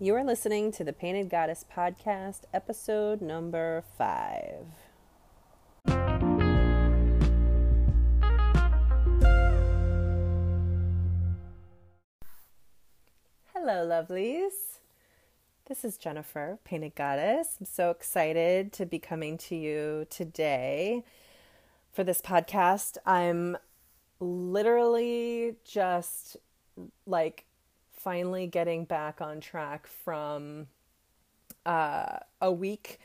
You are listening to the Painted Goddess Podcast, episode number five. Hello, lovelies. This is Jennifer, Painted Goddess. I'm so excited to be coming to you today for this podcast. I'm literally just like finally getting back on track from uh, a week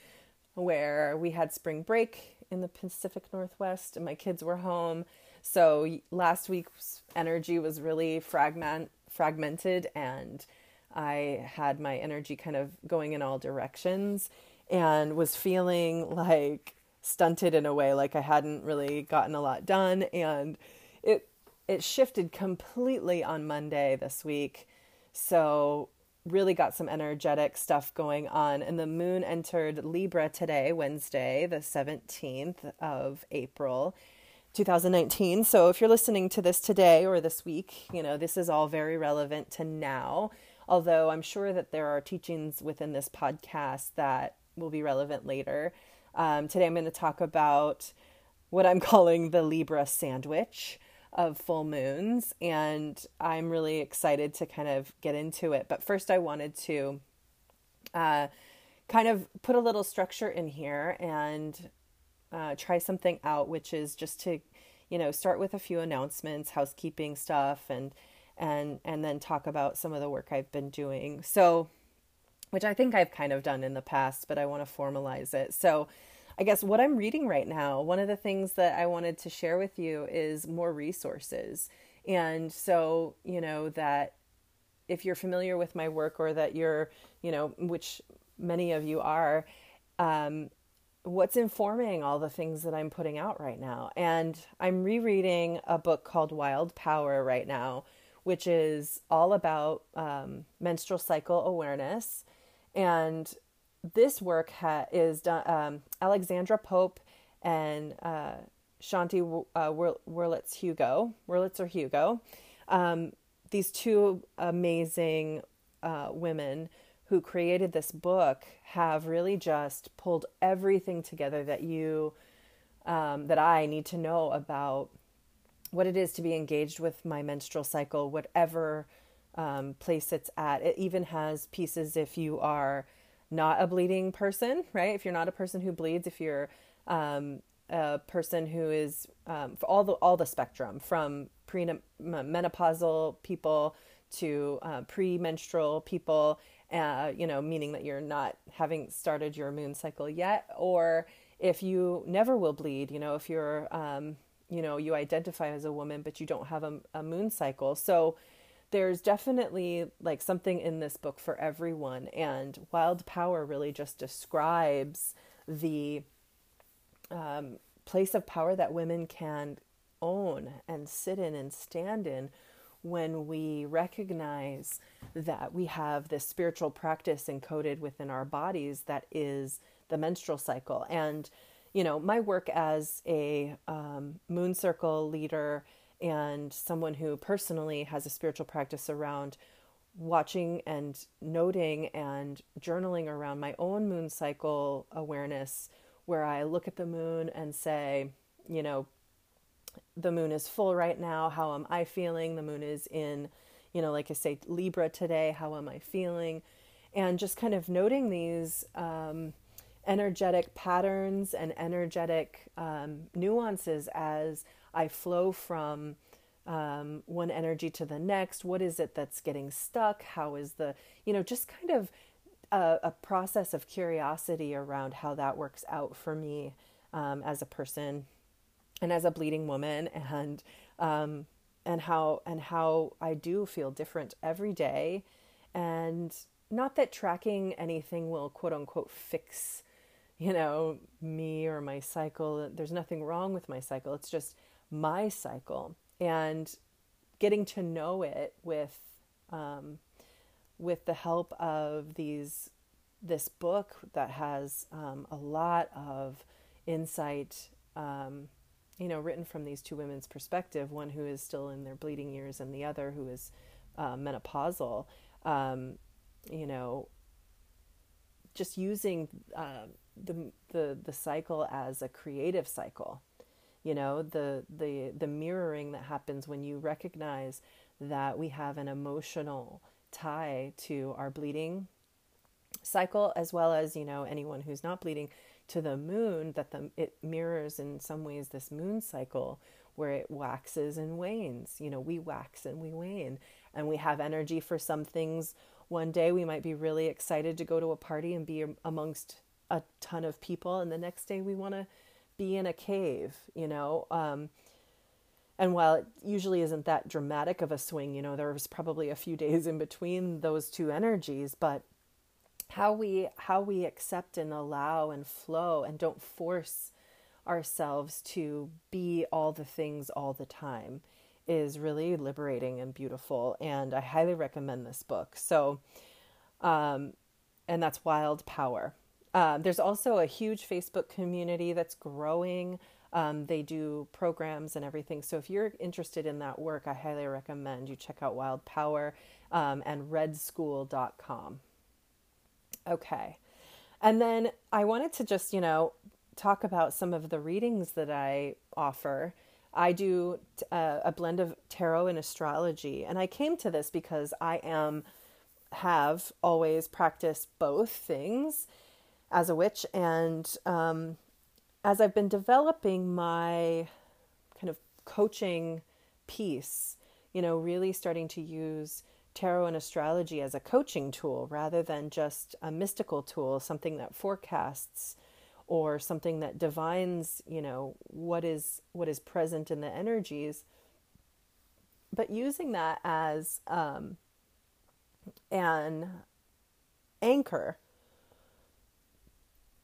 where we had spring break in the Pacific Northwest and my kids were home. So last week's energy was really fragment fragmented and I had my energy kind of going in all directions and was feeling like stunted in a way like I hadn't really gotten a lot done and it it shifted completely on Monday this week. So really got some energetic stuff going on and the moon entered Libra today, Wednesday, the 17th of April. 2019. So if you're listening to this today or this week, you know, this is all very relevant to now although I'm sure that there are teachings within this podcast that will be relevant later. Um, today I'm going to talk about what I'm calling the Libra sandwich of full moons, and I'm really excited to kind of get into it. But first, I wanted to uh, kind of put a little structure in here and uh, try something out, which is just to, you know, start with a few announcements, housekeeping stuff, and and and then talk about some of the work I've been doing. So which I think I've kind of done in the past, but I want to formalize it. So I guess what I'm reading right now, one of the things that I wanted to share with you is more resources. And so, you know, that if you're familiar with my work or that you're, you know, which many of you are, um, what's informing all the things that I'm putting out right now. And I'm rereading a book called Wild Power right now, which is all about um, menstrual cycle awareness. And this work ha- is done, um, Alexandra Pope and uh, Shanti uh, Wurlitz Hugo, Wurlitz or Hugo, um, these two amazing uh, women who created this book have really just pulled everything together that you um, that I need to know about what it is to be engaged with my menstrual cycle, whatever um, place it's at. It even has pieces if you are not a bleeding person, right? If you're not a person who bleeds, if you're um, a person who is um, for all the all the spectrum from premenopausal people to uh, premenstrual people, uh, you know, meaning that you're not having started your moon cycle yet, or if you never will bleed, you know, if you're um, you know you identify as a woman but you don't have a, a moon cycle so there's definitely like something in this book for everyone and wild power really just describes the um, place of power that women can own and sit in and stand in when we recognize that we have this spiritual practice encoded within our bodies that is the menstrual cycle. And you know, my work as a um, moon circle leader and someone who personally has a spiritual practice around watching and noting and journaling around my own moon cycle awareness, where I look at the moon and say, you know, the moon is full right now. How am I feeling? The moon is in, you know, like I say, Libra today. How am I feeling? And just kind of noting these um, energetic patterns and energetic um, nuances as I flow from um, one energy to the next. What is it that's getting stuck? How is the, you know, just kind of a, a process of curiosity around how that works out for me um, as a person and as a bleeding woman and um, and how and how I do feel different every day and not that tracking anything will quote unquote fix you know, me or my cycle. There's nothing wrong with my cycle. It's just my cycle. And getting to know it with um, with the help of these this book that has um, a lot of insight um, you know written from these two women's perspective one who is still in their bleeding years and the other who is uh, menopausal um, you know, just using uh, the, the, the cycle as a creative cycle. You know, the, the, the mirroring that happens when you recognize that we have an emotional tie to our bleeding cycle as well as you know anyone who's not bleeding to the moon that the it mirrors in some ways this moon cycle where it waxes and wanes. You know we wax and we wane and we have energy for some things. One day we might be really excited to go to a party and be amongst a ton of people and the next day we want to be in a cave you know? Um, and while it usually isn't that dramatic of a swing you know there was probably a few days in between those two energies but how we how we accept and allow and flow and don't force ourselves to be all the things all the time is really liberating and beautiful and i highly recommend this book. So um, and that's wild power uh, there's also a huge facebook community that's growing um, they do programs and everything so if you're interested in that work i highly recommend you check out wild power um, and redschool.com Okay. And then I wanted to just, you know, talk about some of the readings that I offer. I do uh, a blend of tarot and astrology, and I came to this because I am have always practiced both things as a witch, and um, as I've been developing my kind of coaching piece, you know, really starting to use tarot and astrology as a coaching tool rather than just a mystical tool, something that forecasts or something that divines, you know, what is what is present in the energies. But using that as um, an anchor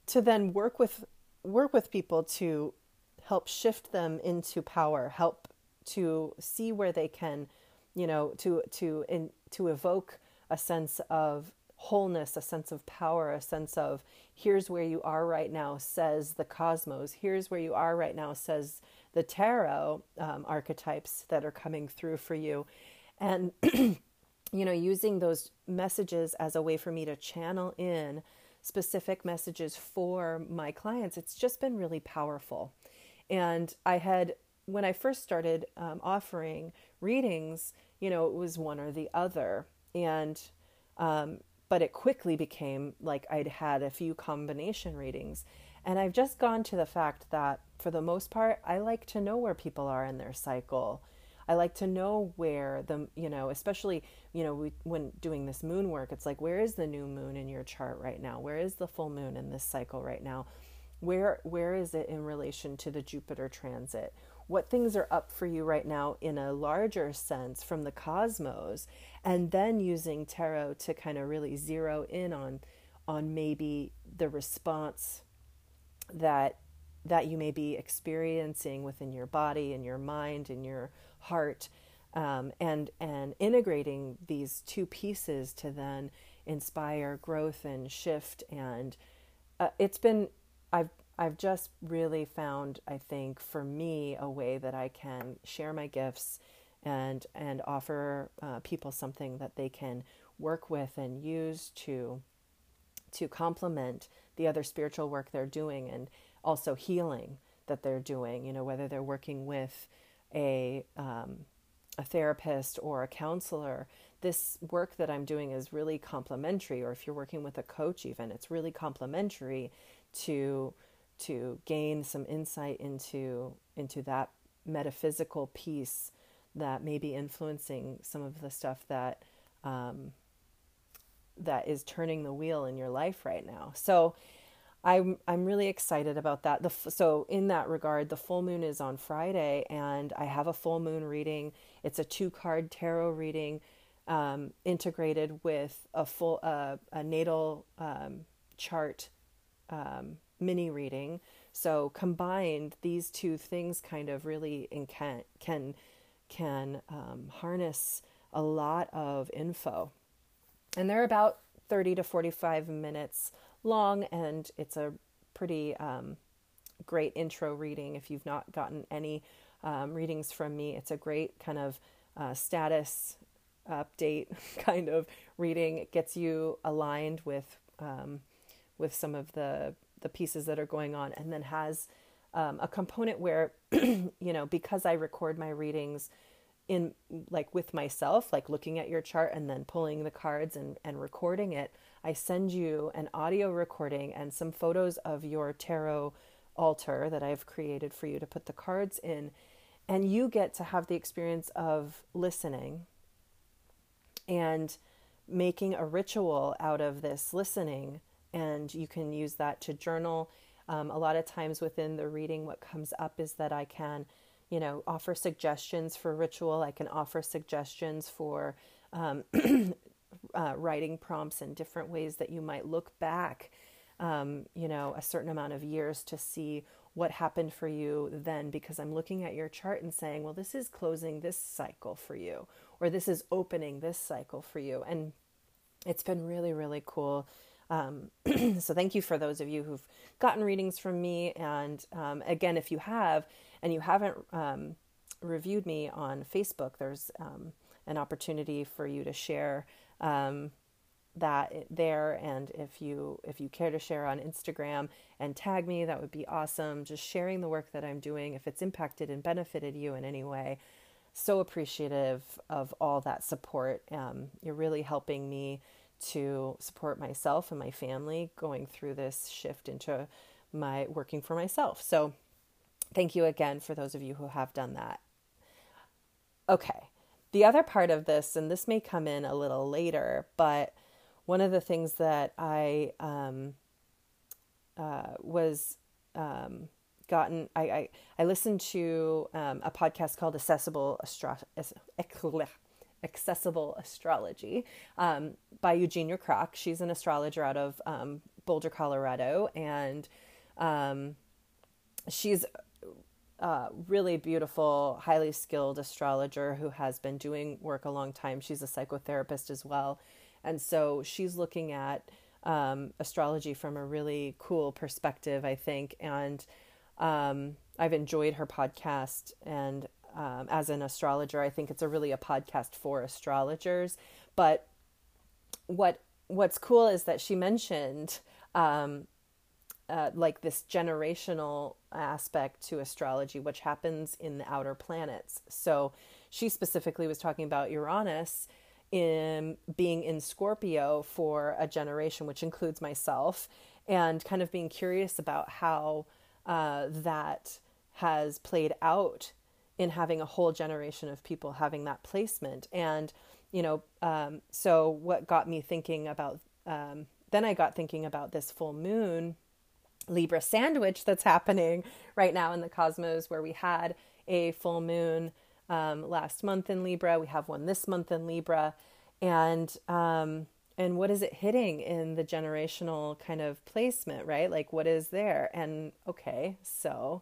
to then work with work with people to help shift them into power, help to see where they can you know, to to in, to evoke a sense of wholeness, a sense of power, a sense of here's where you are right now, says the cosmos. Here's where you are right now, says the tarot um, archetypes that are coming through for you, and you know, using those messages as a way for me to channel in specific messages for my clients. It's just been really powerful, and I had when I first started um, offering readings, you know, it was one or the other. And, um, but it quickly became like I'd had a few combination readings. And I've just gone to the fact that for the most part, I like to know where people are in their cycle. I like to know where the, you know, especially, you know, we, when doing this moon work, it's like, where is the new moon in your chart right now? Where is the full moon in this cycle right now? Where, where is it in relation to the Jupiter transit? what things are up for you right now in a larger sense from the cosmos and then using tarot to kind of really zero in on on maybe the response that that you may be experiencing within your body and your mind and your heart um, and and integrating these two pieces to then inspire growth and shift and uh, it's been I've I've just really found, I think, for me, a way that I can share my gifts and and offer uh, people something that they can work with and use to to complement the other spiritual work they're doing and also healing that they're doing. You know, whether they're working with a um, a therapist or a counselor, this work that I'm doing is really complementary. Or if you're working with a coach, even it's really complementary to to gain some insight into into that metaphysical piece that may be influencing some of the stuff that um, that is turning the wheel in your life right now. So I'm I'm really excited about that. The so in that regard, the full moon is on Friday, and I have a full moon reading. It's a two card tarot reading, um, integrated with a full uh, a natal um, chart um, mini reading. So combined, these two things kind of really can can can um, harness a lot of info, and they're about thirty to forty five minutes long, and it's a pretty um, great intro reading. If you've not gotten any um, readings from me, it's a great kind of uh, status update kind of reading. It gets you aligned with um, with some of the the pieces that are going on, and then has um, a component where you know because I record my readings in like with myself, like looking at your chart and then pulling the cards and and recording it. I send you an audio recording and some photos of your tarot altar that I've created for you to put the cards in. And you get to have the experience of listening and making a ritual out of this listening. And you can use that to journal. Um, a lot of times within the reading, what comes up is that I can, you know, offer suggestions for ritual. I can offer suggestions for um, uh, writing prompts and different ways that you might look back, um, you know, a certain amount of years to see what happened for you then because I'm looking at your chart and saying, well, this is closing this cycle for you, or this is opening this cycle for you. And it's been really, really cool. Um, so thank you for those of you who've gotten readings from me. And um, again, if you have and you haven't um, reviewed me on Facebook, there's um, an opportunity for you to share um, that there. And if you if you care to share on Instagram and tag me that would be awesome. Just sharing the work that I'm doing if it's impacted and benefited you in any way. So appreciative of all that support. Um, you're really helping me to support myself and my family going through this shift into my working for myself. So thank you again for those of you who have done that. Okay the other part of this, and this may come in a little later, but one of the things that I um, uh, was um, gotten, I, I, I, listened to um, a podcast called Accessible, Astro- Accessible Astrology um, by Eugenia Krok. She's an astrologer out of um, Boulder, Colorado, and um, she's uh, really beautiful, highly skilled astrologer who has been doing work a long time. She's a psychotherapist as well. And so she's looking at um, astrology from a really cool perspective, I think. And um, I've enjoyed her podcast. And um, as an astrologer, I think it's a really a podcast for astrologers. But what what's cool is that she mentioned um, uh, like this generational aspect to astrology, which happens in the outer planets. So she specifically was talking about Uranus in being in Scorpio for a generation, which includes myself, and kind of being curious about how uh, that has played out in having a whole generation of people having that placement. And, you know, um, so what got me thinking about, um, then I got thinking about this full moon Libra sandwich that's happening right now in the cosmos, where we had a full moon um, last month in Libra, we have one this month in Libra, and um, and what is it hitting in the generational kind of placement, right? Like what is there? And okay, so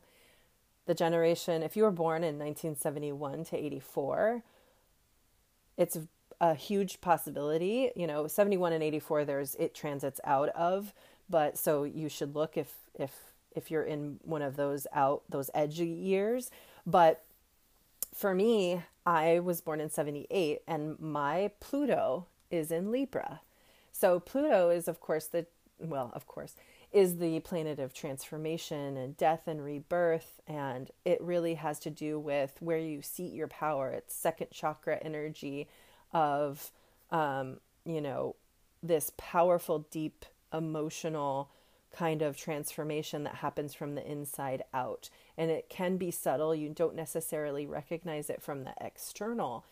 the generation, if you were born in 1971 to 84, it's a huge possibility. You know, 71 and 84, there's it transits out of but so you should look if if if you're in one of those out those edgy years. But for me i was born in 78 and my pluto is in libra. So pluto is of course the well of course is the planet of transformation and death and rebirth. And it really has to do with where you seat your power. It's second chakra energy of um, you know this powerful deep emotional kind of transformation that happens from the inside out. And it can be subtle. You don't necessarily recognize it from the external.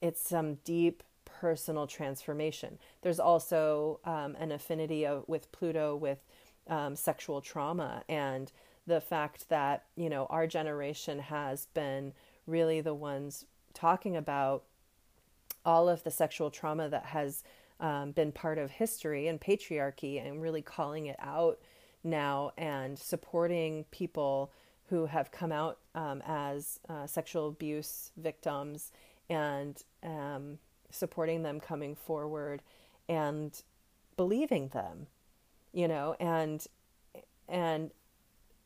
It's some deep personal transformation. There's also um, an affinity of, with Pluto with um, sexual trauma and the fact that, you know, our generation has been really the ones talking about all of the sexual trauma that has um, been part of history and patriarchy and really calling it out now and supporting people who have come out um, as uh, sexual abuse victims and um, supporting them coming forward and believing them you know and and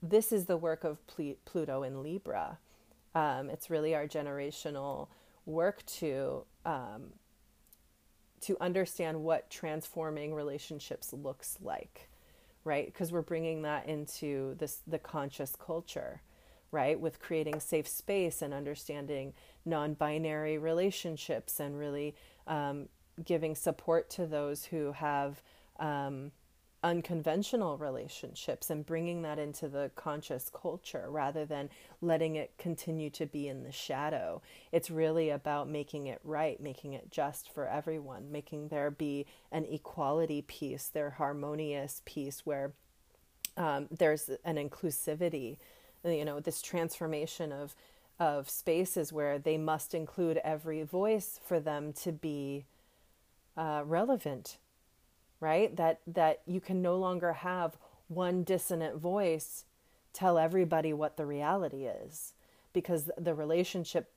this is the work of pluto in libra. Um, it's really our generational work to um, to understand what transforming relationships looks like, right? Because we're bringing that into this the conscious culture, right? With creating safe space and understanding non-binary relationships and really um, giving support to those who have um, unconventional relationships and bringing that into the conscious culture rather than letting it continue to be in the shadow. It's really about making it right, making it just for everyone, making there be an equality piece, their harmonious piece where um, there's an inclusivity, you know, this transformation of of spaces where they must include every voice for them to be uh, relevant right? That that you can no longer have one dissonant voice tell everybody what the reality is because the relationship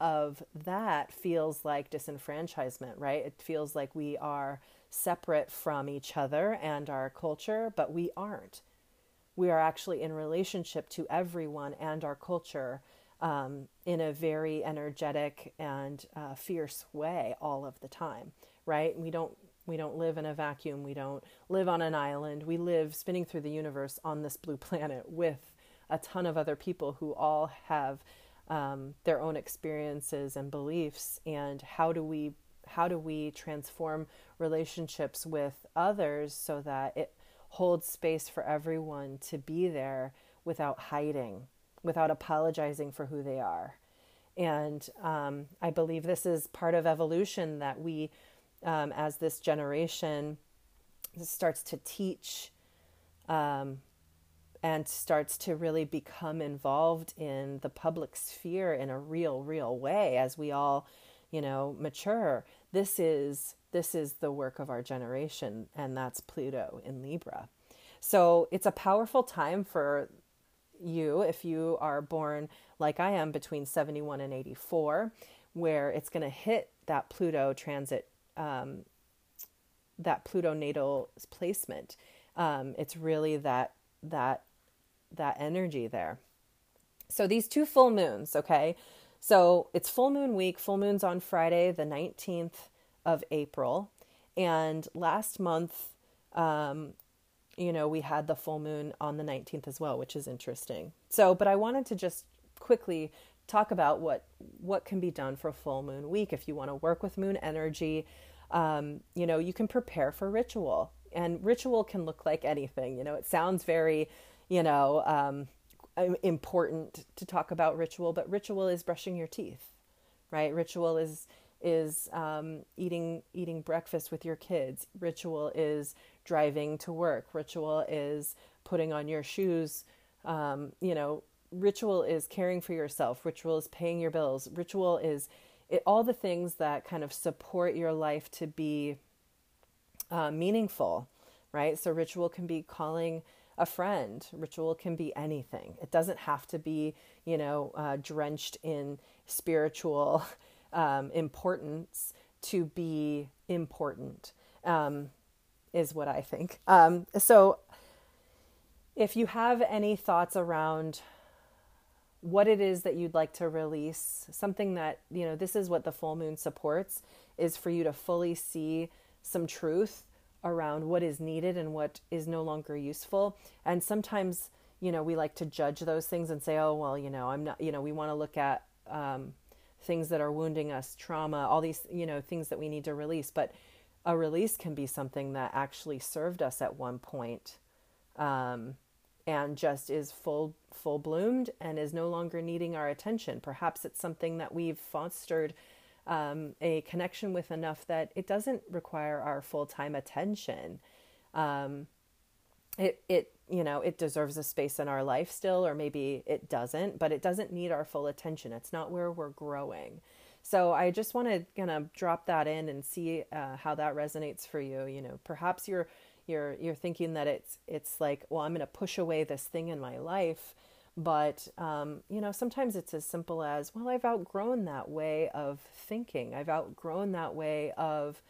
of that feels like disenfranchisement, right? It feels like we are separate from each other and our culture, but we aren't. We are actually in relationship to everyone and our culture um, in a very energetic and uh, fierce way all of the time, right? We don't we don't live in a vacuum. We don't live on an island. We live spinning through the universe on this blue planet with a ton of other people who all have um, their own experiences and beliefs. And how do we how do we transform relationships with others so that it holds space for everyone to be there without hiding, without apologizing for who they are? And um, I believe this is part of evolution that we um, as this generation starts to teach um, and starts to really become involved in the public sphere in a real, real way as we all, you know, mature. This is this is the work of our generation, and that's Pluto in Libra. So it's a powerful time for you if you are born like I am between 71 and 84, where it's going to hit that Pluto transit um, that Pluto natal placement. Um, it's really that that that energy there. So these two full moons, okay. So it's full moon week. Full moon's on Friday, the nineteenth of April, and last month, um, you know, we had the full moon on the nineteenth as well, which is interesting. So, but I wanted to just quickly talk about what what can be done for a full moon week. If you want to work with moon energy um, you know you can prepare for ritual. And ritual can look like anything you know it sounds very you know um, important to talk about ritual but ritual is brushing your teeth right? Ritual is is um, eating eating breakfast with your kids. Ritual is driving to work. Ritual is putting on your shoes um, you know ritual is caring for yourself ritual is paying your bills ritual is it, all the things that kind of support your life to be uh, meaningful right? So ritual can be calling a friend ritual can be anything. It doesn't have to be you know uh, drenched in spiritual um, importance to be important um, is what i think. Um, so if you have any thoughts around what it is that you'd like to release, something that, you know, this is what the full moon supports is for you to fully see some truth around what is needed and what is no longer useful. And sometimes, you know, we like to judge those things and say, oh, well, you know, I'm not, you know, we want to look at um, things that are wounding us, trauma, all these, you know, things that we need to release. But a release can be something that actually served us at one point. Um, and just is full full bloomed and is no longer needing our attention. Perhaps it's something that we've fostered um, a connection with enough that it doesn't require our full time attention. Um, it it you know it deserves a space in our life still, or maybe it doesn't, but it doesn't need our full attention. It's not where we're growing. So I just want to kind of drop that in and see uh, how that resonates for you. You know, perhaps you're you're you're thinking that it's it's like well i'm going to push away this thing in my life. But um, you know sometimes it's as simple as well i've outgrown that way of thinking. I've outgrown that way of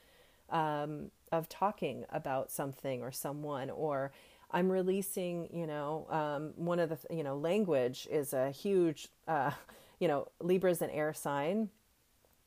um, of talking about something or someone or i'm releasing you know um, one of the you know language is a huge uh, you know libra's an air sign.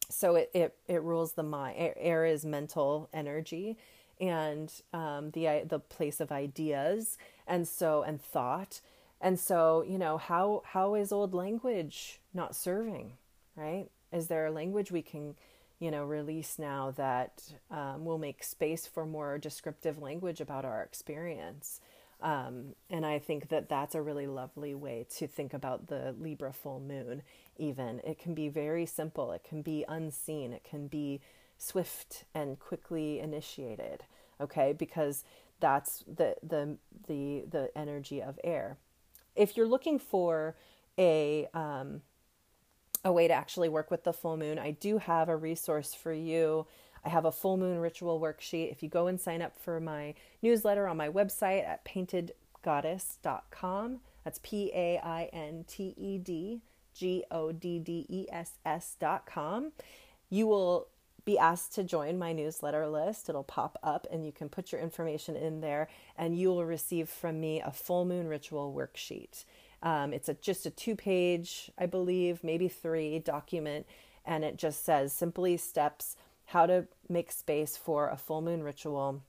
So it, it, it rules the mind. Air is mental energy and um, the the place of ideas and so and thought. And so you know how how is old language not serving right? Is there a language we can you know release now that um, will make space for more descriptive language about our experience? Um, and i think that that's a really lovely way to think about the libra full moon even. It can be very simple. It can be unseen. It can be swift and quickly initiated okay? Because that's the the the the energy of air. If you're looking for a um, a way to actually work with the full moon i do have a resource for you. I have a full moon ritual worksheet. If you go and sign up for my newsletter on my website at paintedgoddess.com that's p-a-i-n-t-e-d g-o-d-d-e-s-s dot com you will be asked to join my newsletter list. It'll pop up and you can put your information in there and you will receive from me a full moon ritual worksheet. Um, it's a, just a two page, I believe, maybe three document, and it just says simply steps how to make space for a full moon ritual.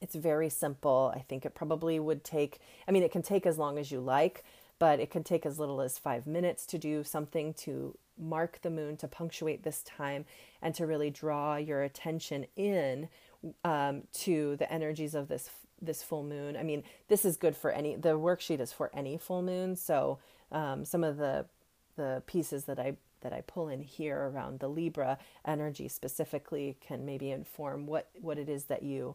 It's very simple. I think it probably would take, I mean, it can take as long as you like, but it can take as little as five minutes to do something to mark the moon to punctuate this time and to really draw your attention in um, to the energies of this this full moon. I mean, this is good for any. The worksheet is for any full moon. So um, some of the the pieces that I that I pull in here around the Libra energy specifically can maybe inform what what it is that you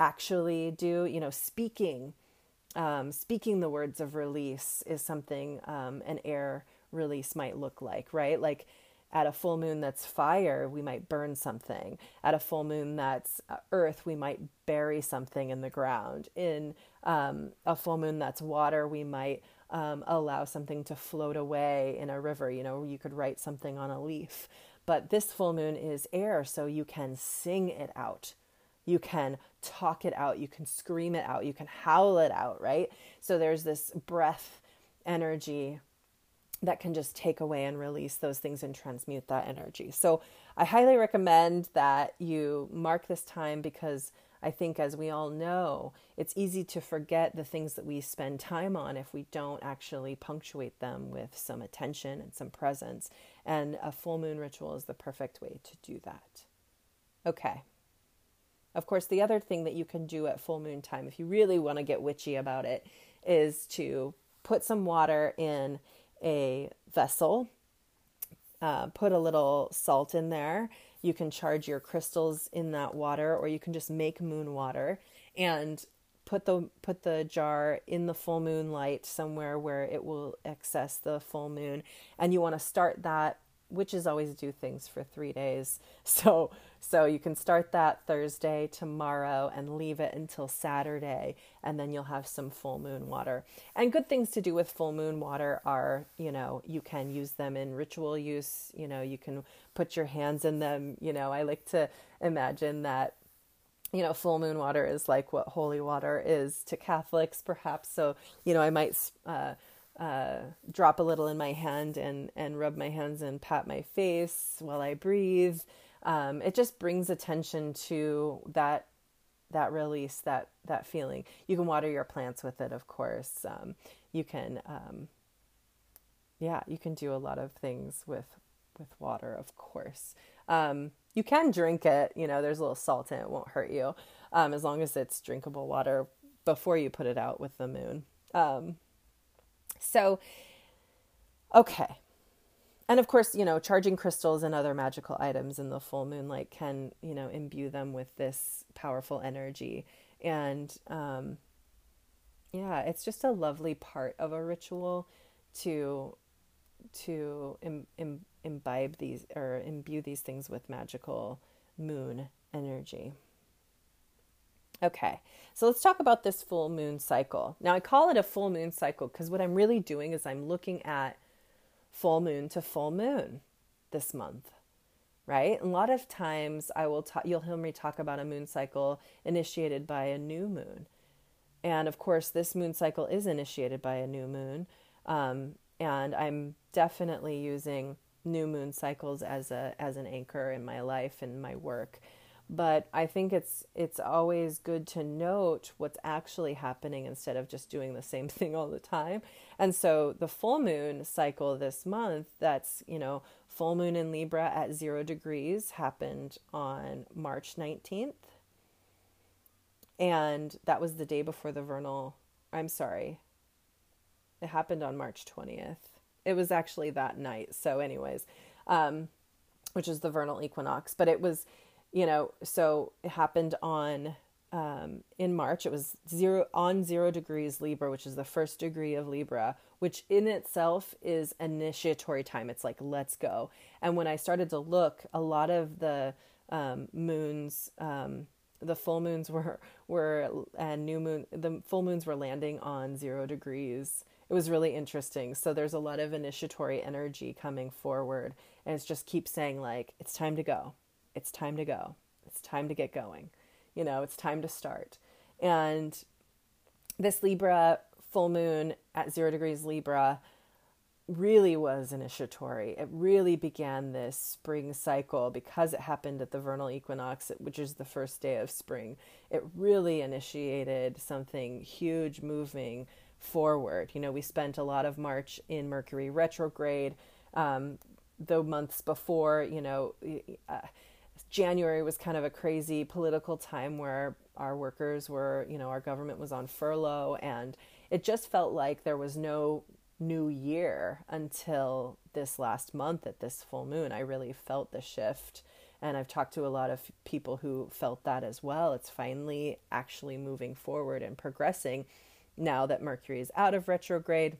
actually do. You know, speaking um, speaking the words of release is something um, an air release might look like, right? Like at a full moon that's fire, we might burn something. At a full moon that's uh, earth, we might bury something in the ground. In um, a full moon that's water, we might um, allow something to float away in a river. You know, you could write something on a leaf. But this full moon is air, so you can sing it out. You can talk it out. You can scream it out. You can howl it out, right? So there's this breath energy that can just take away and release those things and transmute that energy. So I highly recommend that you mark this time because I think, as we all know, it's easy to forget the things that we spend time on if we don't actually punctuate them with some attention and some presence. And a full moon ritual is the perfect way to do that. Okay. Of course, the other thing that you can do at full moon time, if you really want to get witchy about it, is to put some water in a vessel, uh, put a little salt in there. You can charge your crystals in that water, or you can just make moon water and put the put the jar in the full moon light somewhere where it will access the full moon. And you want to start that witches always do things for three days. So so you can start that Thursday tomorrow and leave it until Saturday, and then you'll have some full moon water. And good things to do with full moon water are, you know, you can use them in ritual use. You know, you can put your hands in them. You know, I like to imagine that you know, full moon water is like what holy water is to Catholics, perhaps. So, you know, I might uh, uh, drop a little in my hand and, and rub my hands and pat my face while I breathe. Um, it just brings attention to that that release, that that feeling. You can water your plants with it, of course. Um, you can, um, yeah, you can do a lot of things with with water, of course. Um, you can drink it. You know, there's a little salt in it; won't hurt you, um, as long as it's drinkable water before you put it out with the moon. So, okay. And of course, you know, charging crystals and other magical items in the full moonlight can, you know, imbue them with this powerful energy. And um, yeah, it's just a lovely part of a ritual to to Im- Im- imbibe these or imbue these things with magical moon energy. Okay, so let's talk about this full moon cycle. Now, I call it a full moon cycle because what I'm really doing is I'm looking at full moon to full moon this month, right? A lot of times I will talk, you'll hear me talk about a moon cycle initiated by a new moon. And of course, this moon cycle is initiated by a new moon. Um, and I'm definitely using new moon cycles as a as an anchor in my life and my work but I think it's it's always good to note what's actually happening instead of just doing the same thing all the time. And so the full moon cycle this month, that's, you know, full moon in Libra at 0 degrees happened on March 19th. And that was the day before the vernal I'm sorry. It happened on March 20th. It was actually that night. So anyways, um which is the vernal equinox, but it was you know, so it happened on um, in March. It was zero on zero degrees Libra, which is the first degree of Libra, which in itself is initiatory time. It's like let's go. And when I started to look, a lot of the um, moons, um, the full moons were were and new moon, the full moons were landing on zero degrees. It was really interesting. So there's a lot of initiatory energy coming forward, and it's just keep saying like it's time to go it's time to go. It's time to get going. You know, it's time to start. And this Libra full moon at zero degrees Libra really was initiatory. It really began this spring cycle because it happened at the vernal equinox, which is the first day of spring. It really initiated something huge moving forward. You know, we spent a lot of March in Mercury retrograde. Um, the months before, you know, uh, January was kind of a crazy political time where our workers were, you know, our government was on furlough and it just felt like there was no new year until this last month at this full moon. I really felt the shift. And I've talked to a lot of people who felt that as well. It's finally actually moving forward and progressing now that Mercury is out of retrograde.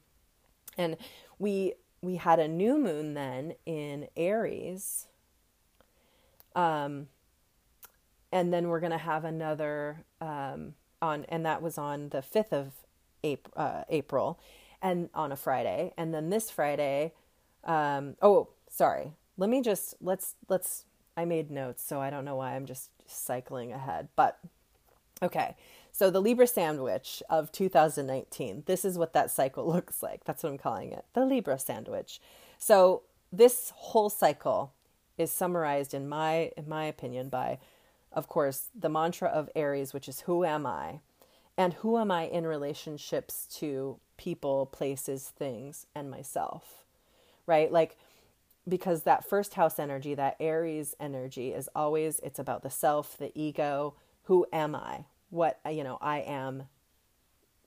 And we we had a new moon then in Aries um, and then we're going to have another um, on, and that was on the 5th of April, uh, April and on a Friday. And then this Friday, um, oh, sorry. Let me just, let's, let's, I made notes, so I don't know why I'm just cycling ahead. But okay, so the Libra sandwich of 2019, this is what that cycle looks like. That's what I'm calling it the Libra sandwich. So this whole cycle is summarized in my in my opinion by of course the mantra of Aries which is who am I and who am I in relationships to people, places, things and myself. Right? Like because that first house energy, that Aries energy is always it's about the self, the ego, who am I? What you know, I am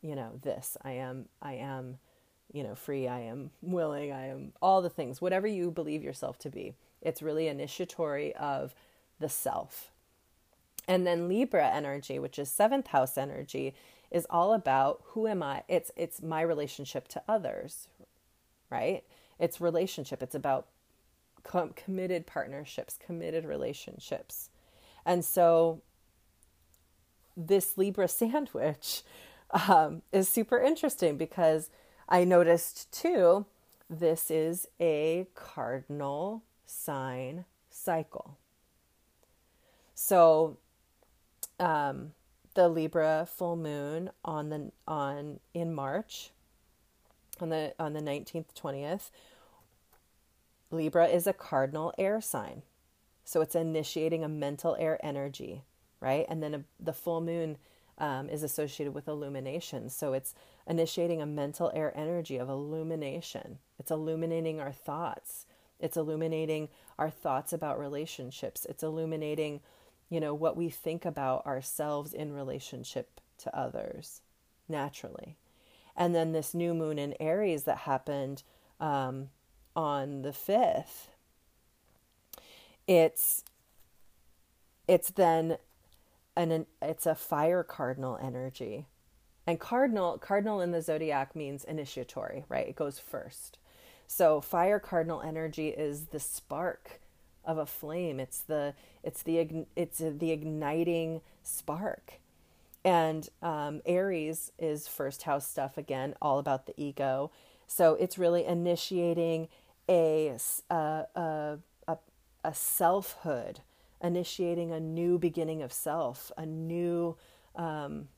you know, this. I am I am you know, free, I am willing, I am all the things, whatever you believe yourself to be. It's really initiatory of the self. And then Libra energy, which is seventh house energy, is all about who am I? It's it's my relationship to others, right? It's relationship. It's about com- committed partnerships, committed relationships. And so this Libra sandwich um, is super interesting because I noticed too, this is a cardinal sign cycle. So, um, the Libra full moon on the on in March on the on the 19th 20th Libra is a cardinal air sign. So it's initiating a mental air energy, right? And then a, the full moon um, is associated with illumination. So it's initiating a mental air energy of illumination. It's illuminating our thoughts. It's illuminating our thoughts about relationships. It's illuminating, you know, what we think about ourselves in relationship to others naturally. And then this new moon in Aries that happened um, on the 5th, it's it's then an it's a fire cardinal energy. And cardinal cardinal in the zodiac means initiatory, right? It goes first. So fire cardinal energy is the spark of a flame. It's the it's the it's the igniting spark. And um, Aries is first house stuff again, all about the ego. So it's really initiating a a a, a, a selfhood, initiating a new beginning of self, a new um,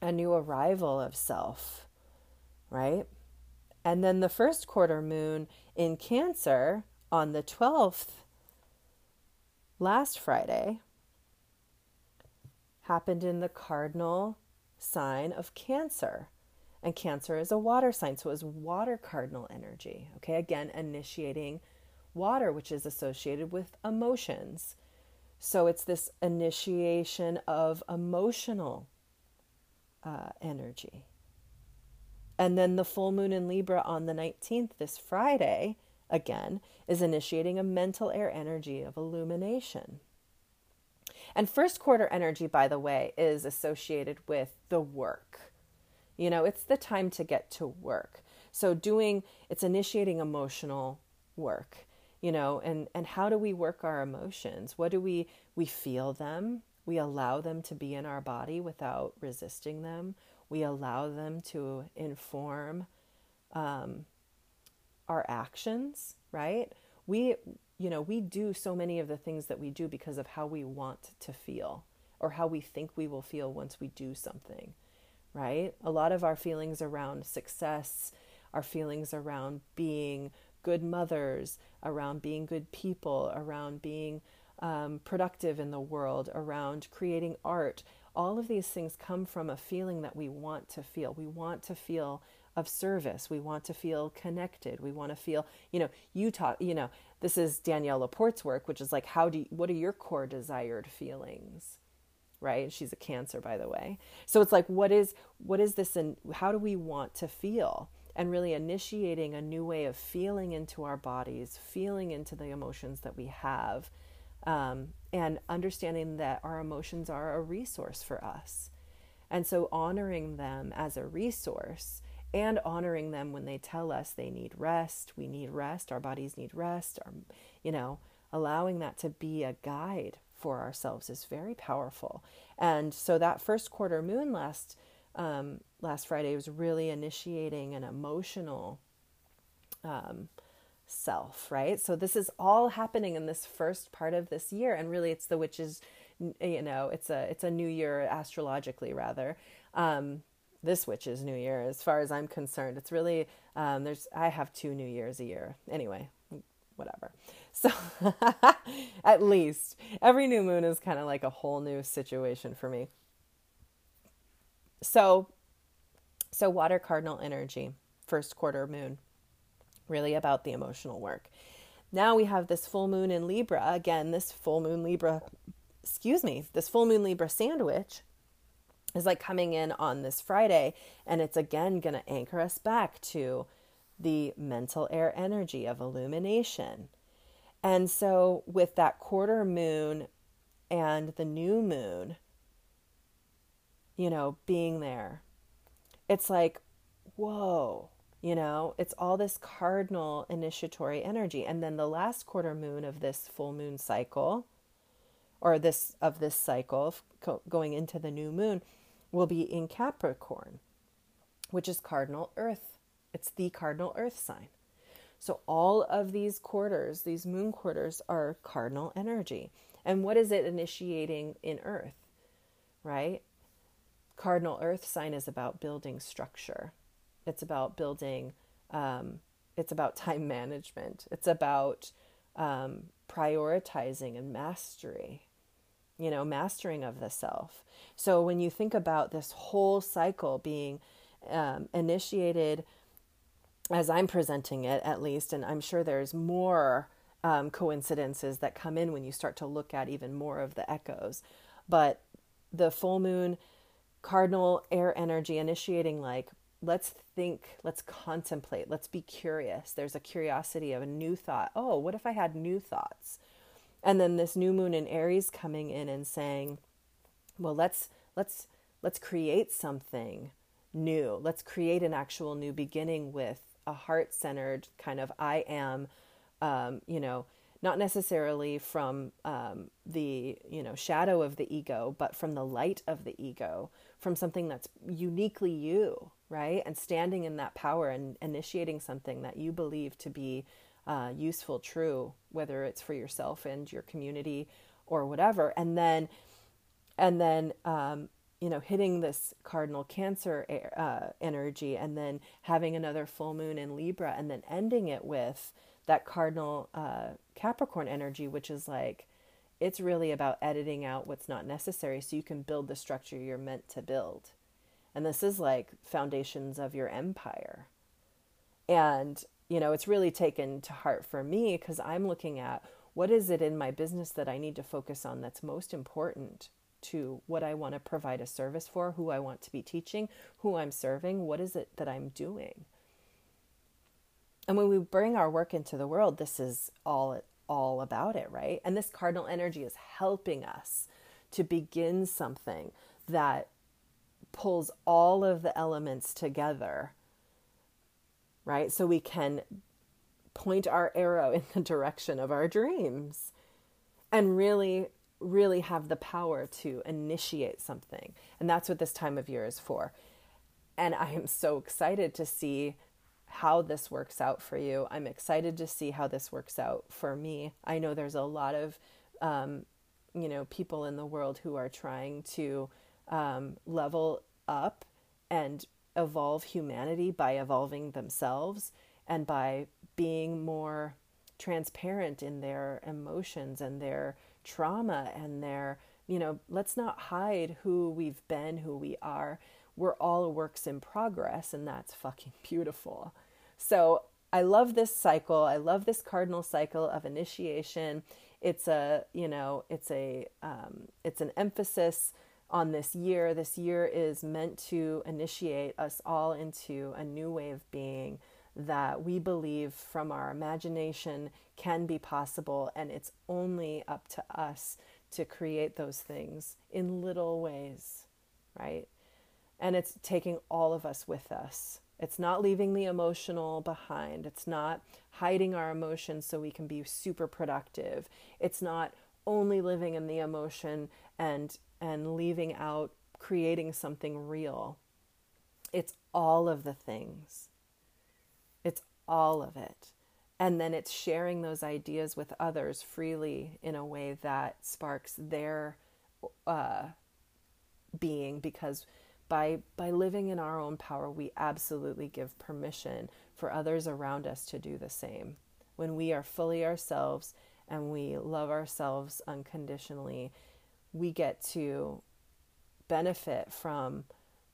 a new arrival of self, right? And then the first quarter moon in Cancer on the 12th, last Friday, happened in the cardinal sign of Cancer. And Cancer is a water sign, so it was water cardinal energy. Okay, again, initiating water, which is associated with emotions. So it's this initiation of emotional uh, energy. And then the full moon in Libra on the 19th, this Friday, again, is initiating a mental air energy of illumination. And first quarter energy, by the way, is associated with the work. You know, it's the time to get to work. So doing it's initiating emotional work, you know, and and how do we work our emotions? What do we we feel them? We allow them to be in our body without resisting them. We allow them to inform um, our actions, right? We, you know, we do so many of the things that we do because of how we want to feel or how we think we will feel once we do something, right? A lot of our feelings around success, our feelings around being good mothers, around being good people, around being um, productive in the world, around creating art. All of these things come from a feeling that we want to feel. We want to feel of service. We want to feel connected. We want to feel, you know, you talk, you know, this is Danielle LaPorte's work, which is like, how do you, what are your core desired feelings? Right? She's a cancer, by the way. So it's like, what is, what is this and how do we want to feel? And really initiating a new way of feeling into our bodies, feeling into the emotions that we have, um, and understanding that our emotions are a resource for us. And so honoring them as a resource and honoring them when they tell us they need rest. We need rest. Our bodies need rest. Our, you know, allowing that to be a guide for ourselves is very powerful. And so that first quarter moon last um, last Friday was really initiating an emotional um, self, right? So this is all happening in this first part of this year, and really, it's the witches. You know, it's a it's a new year astrologically rather. Um, this witch's new year as far as i'm concerned it's really um, there's i have two new years a year anyway whatever so at least every new moon is kind of like a whole new situation for me so so water cardinal energy first quarter moon really about the emotional work now we have this full moon in libra again this full moon libra excuse me this full moon libra sandwich is like coming in on this Friday, and it's again going to anchor us back to the mental air energy of illumination. And so, with that quarter moon and the new moon, you know, being there, it's like, whoa, you know, it's all this cardinal initiatory energy. And then the last quarter moon of this full moon cycle, or this of this cycle going into the new moon, will be in Capricorn, which is cardinal earth. It's the cardinal earth sign. So all of these quarters, these moon quarters, are cardinal energy. And what is it initiating in earth? Right? Cardinal earth sign is about building structure. It's about building, um, it's about time management. It's about um, prioritizing and mastery you know, mastering of the self. So when you think about this whole cycle being um, initiated, as I'm presenting it at least, and I'm sure there's more um, coincidences that come in when you start to look at even more of the echoes. But the full moon, cardinal air energy initiating, like, let's think, let's contemplate, let's be curious. There's a curiosity of a new thought. Oh, what if I had new thoughts? and then this new moon in aries coming in and saying well let's let's let's create something new let's create an actual new beginning with a heart-centered kind of i am um, you know not necessarily from um, the you know shadow of the ego but from the light of the ego from something that's uniquely you right and standing in that power and initiating something that you believe to be uh, useful, true, whether it's for yourself and your community or whatever. And then, and then, um, you know, hitting this cardinal Cancer uh, energy, and then having another full moon in Libra, and then ending it with that cardinal uh, Capricorn energy, which is like, it's really about editing out what's not necessary so you can build the structure you're meant to build. And this is like foundations of your empire. And, you know, it's really taken to heart for me because I'm looking at what is it in my business that I need to focus on that's most important to what I want to provide a service for, who I want to be teaching, who I'm serving, what is it that I'm doing. And when we bring our work into the world, this is all all about it, right? And this cardinal energy is helping us to begin something that pulls all of the elements together, right? So we can point our arrow in the direction of our dreams and really, really have the power to initiate something. And that's what this time of year is for. And I am so excited to see how this works out for you. I'm excited to see how this works out for me. I know there's a lot of, um, you know, people in the world who are trying to um, level up and evolve humanity by evolving themselves and by being more transparent in their emotions and their trauma and their, you know, let's not hide who we've been, who we are we're all works in progress, and that's fucking beautiful. So I love this cycle. I love this cardinal cycle of initiation. It's a, you know, it's a, um, it's an emphasis on this year. This year is meant to initiate us all into a new way of being that we believe from our imagination can be possible, and it's only up to us to create those things in little ways, right? And it's taking all of us with us. It's not leaving the emotional behind. It's not hiding our emotions so we can be super productive. It's not only living in the emotion and and leaving out creating something real. It's all of the things. It's all of it. And then it's sharing those ideas with others freely in a way that sparks their uh, being because by by living in our own power we absolutely give permission for others around us to do the same when we are fully ourselves and we love ourselves unconditionally we get to benefit from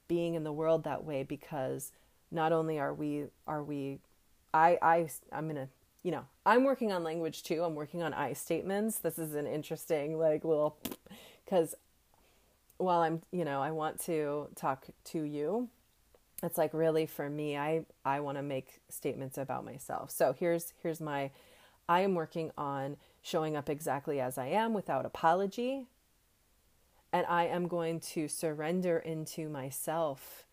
being in the world that way because not only are we are we i i i'm gonna you know i'm working on language too i'm working on i statements this is an interesting like little because while I'm, you know, I want to talk to you, it's like really for me, I I want to make statements about myself. So here's here's my I am working on showing up exactly as I am without apology. And I am going to surrender into myself.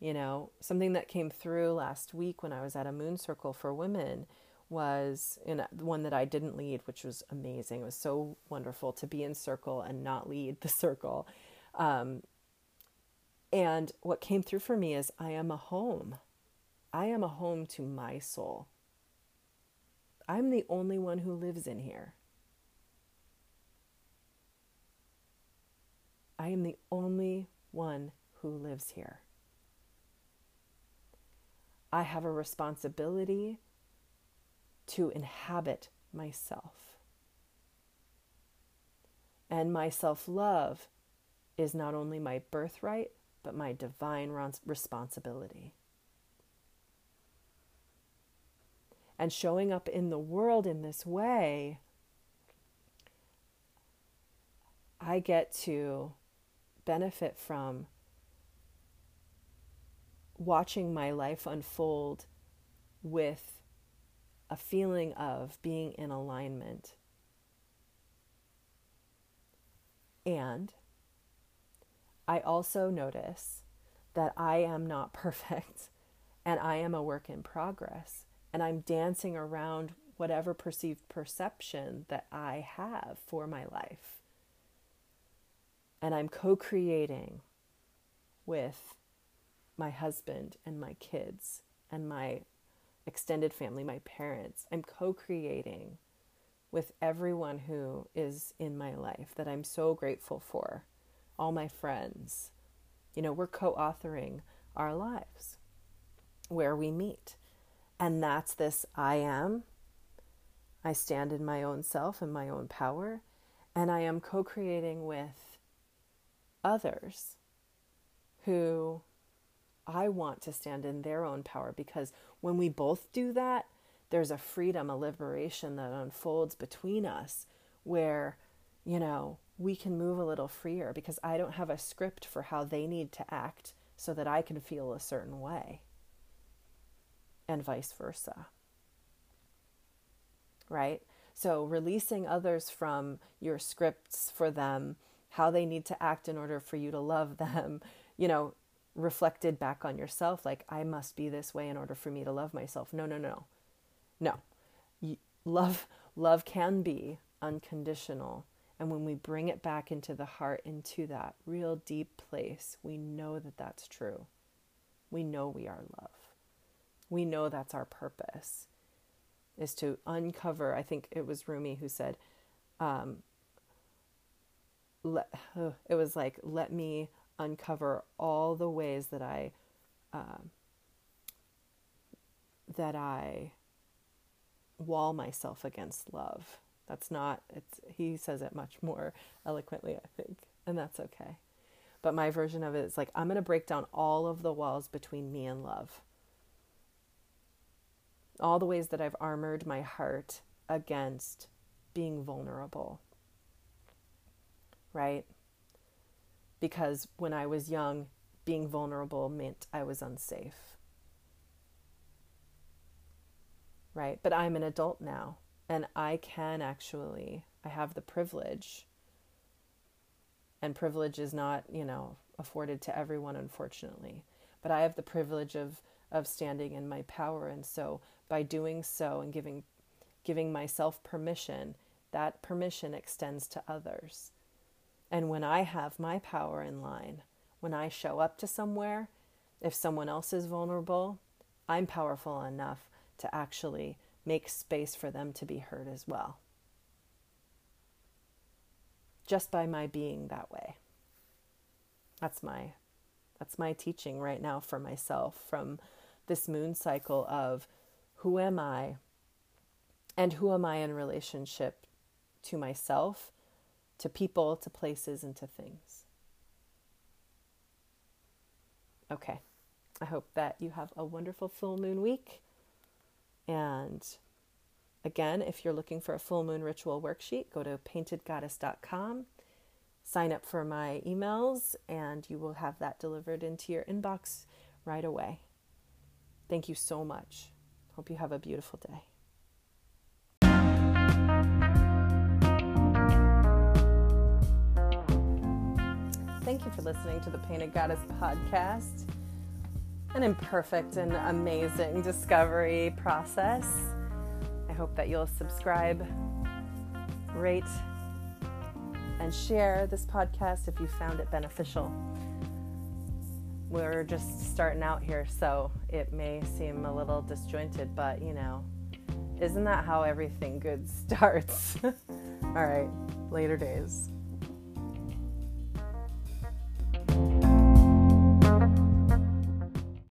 You know, something that came through last week when I was at a moon circle for women was in one that I didn't lead, which was amazing. It was so wonderful to be in circle and not lead the circle. Um, and what came through for me is I am a home. I am a home to my soul. I'm the only one who lives in here. I am the only one who lives here. I have a responsibility to inhabit myself. And my self love is not only my birthright, but my divine responsibility. And showing up in the world in this way, I get to benefit from watching my life unfold with a feeling of being in alignment. And I also notice that I am not perfect and I am a work in progress. And I'm dancing around whatever perceived perception that I have for my life. And I'm co creating with my husband and my kids and my extended family, my parents. I'm co creating with everyone who is in my life that I'm so grateful for, all my friends. You know, we're co authoring our lives where we meet. And that's this I am. I stand in my own self and my own power, and I am co creating with others who I want to stand in their own power because when we both do that, there's a freedom, a liberation that unfolds between us where, you know, we can move a little freer because I don't have a script for how they need to act so that I can feel a certain way, and vice versa. Right? So, releasing others from your scripts for them, how they need to act in order for you to love them, you know, reflected back on yourself, like, I must be this way in order for me to love myself. No, no, no. No. Love, love can be unconditional and when we bring it back into the heart, into that real deep place, we know that that's true. We know we are love. We know that's our purpose, is to uncover. I think it was Rumi who said, um, let, it was like, let me uncover all the ways that I, uh, that I wall myself against love that's not, it's, he says it much more eloquently, I think, and that's okay. But my version of it is like, I'm going to break down all of the walls between me and love. All the ways that I've armored my heart against being vulnerable. Right? Because when I was young, being vulnerable meant I was unsafe. Right? But I'm an adult now. And I can actually, I have the privilege. And privilege is not, you know, afforded to everyone, unfortunately. But I have the privilege of, of standing in my power. And so by doing so and giving, giving myself permission, that permission extends to others. And when I have my power in line, when I show up to somewhere, if someone else is vulnerable, I'm powerful enough to actually make space for them to be heard as well. Just by my being that way. That's my that's my teaching right now for myself from this moon cycle of who am I and who am I in relationship to myself, to people, to places, and to things. Okay. I hope that you have a wonderful full moon week. And again, if you're looking for a full moon ritual worksheet, go to paintedgoddess.com, sign up for my emails, and you will have that delivered into your inbox right away. Thank you so much. Hope you have a beautiful day. Thank you for listening to the Painted Goddess podcast an imperfect and amazing discovery process. I hope that you'll subscribe, rate, and share this podcast if you found it beneficial. We're just starting out here, so it may seem a little disjointed, but you know, isn't that how everything good starts? All right, later days.